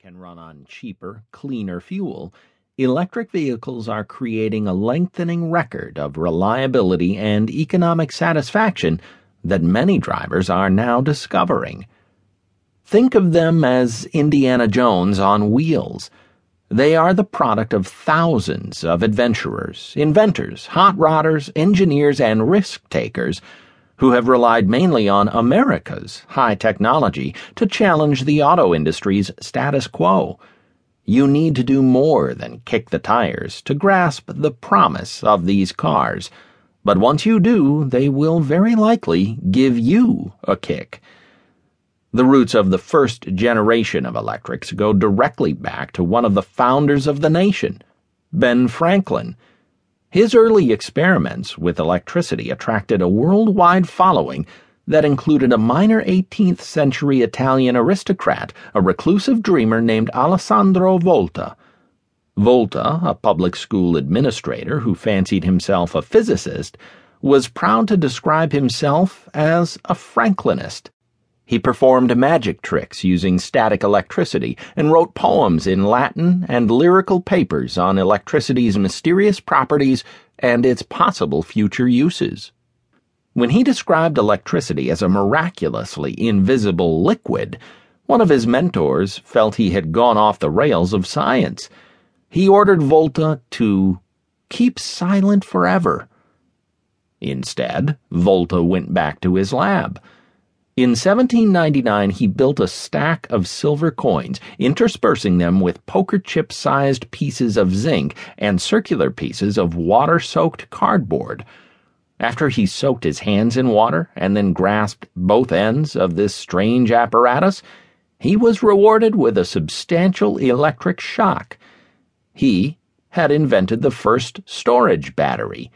can run on cheaper, cleaner fuel, electric vehicles are creating a lengthening record of reliability and economic satisfaction that many drivers are now discovering. Think of them as Indiana Jones on wheels. They are the product of thousands of adventurers, inventors, hot rodders, engineers, and risk takers who have relied mainly on America's high technology to challenge the auto industry's status quo. You need to do more than kick the tires to grasp the promise of these cars. But once you do, they will very likely give you a kick. The roots of the first generation of electrics go directly back to one of the founders of the nation, Ben Franklin his early experiments with electricity attracted a worldwide following that included a minor 18th century Italian aristocrat, a reclusive dreamer named Alessandro Volta. Volta, a public school administrator who fancied himself a physicist, was proud to describe himself as a Franklinist. He performed magic tricks using static electricity and wrote poems in Latin and lyrical papers on electricity's mysterious properties and its possible future uses. When he described electricity as a miraculously invisible liquid, one of his mentors felt he had gone off the rails of science. He ordered Volta to keep silent forever. Instead, Volta went back to his lab. In 1799, he built a stack of silver coins, interspersing them with poker chip sized pieces of zinc and circular pieces of water soaked cardboard. After he soaked his hands in water and then grasped both ends of this strange apparatus, he was rewarded with a substantial electric shock. He had invented the first storage battery.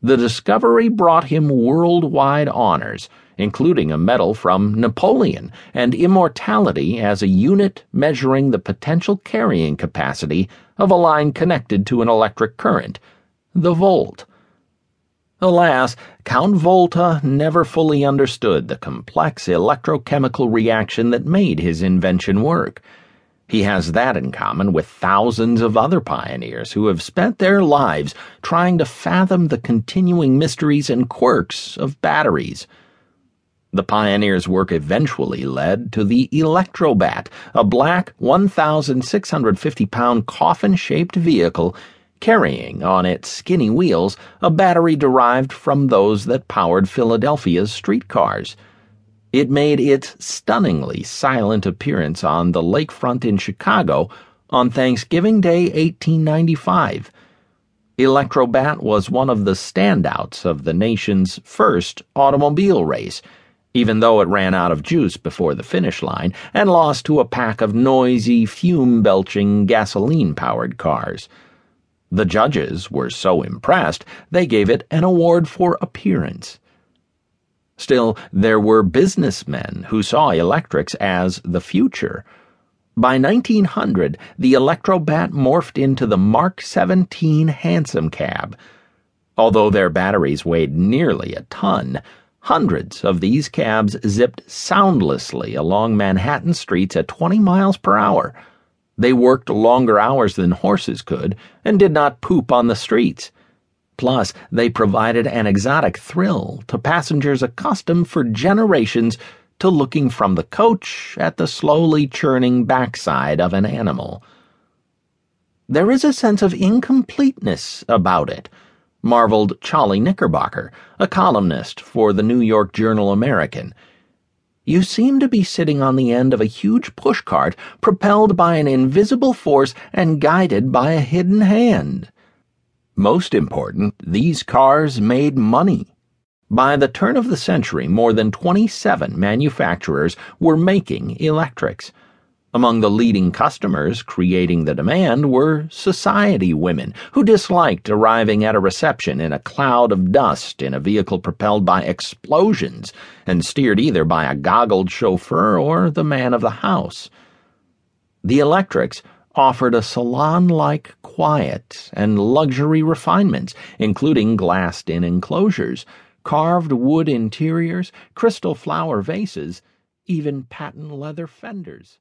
The discovery brought him worldwide honors including a medal from Napoleon and immortality as a unit measuring the potential carrying capacity of a line connected to an electric current, the volt. Alas, Count Volta never fully understood the complex electrochemical reaction that made his invention work. He has that in common with thousands of other pioneers who have spent their lives trying to fathom the continuing mysteries and quirks of batteries. The pioneer's work eventually led to the Electrobat, a black 1,650 pound coffin shaped vehicle carrying on its skinny wheels a battery derived from those that powered Philadelphia's streetcars. It made its stunningly silent appearance on the lakefront in Chicago on Thanksgiving Day 1895. Electrobat was one of the standouts of the nation's first automobile race even though it ran out of juice before the finish line and lost to a pack of noisy, fume belching, gasoline powered cars. The judges were so impressed they gave it an award for appearance. Still, there were businessmen who saw electrics as the future. By 1900, the Electrobat morphed into the Mark 17 hansom cab. Although their batteries weighed nearly a ton, Hundreds of these cabs zipped soundlessly along Manhattan streets at 20 miles per hour. They worked longer hours than horses could and did not poop on the streets. Plus, they provided an exotic thrill to passengers accustomed for generations to looking from the coach at the slowly churning backside of an animal. There is a sense of incompleteness about it marveled Charlie Knickerbocker, a columnist for the New York Journal American. You seem to be sitting on the end of a huge pushcart propelled by an invisible force and guided by a hidden hand. Most important, these cars made money. By the turn of the century, more than 27 manufacturers were making electrics. Among the leading customers creating the demand were society women who disliked arriving at a reception in a cloud of dust in a vehicle propelled by explosions and steered either by a goggled chauffeur or the man of the house. The electrics offered a salon like quiet and luxury refinements, including glassed in enclosures, carved wood interiors, crystal flower vases, even patent leather fenders.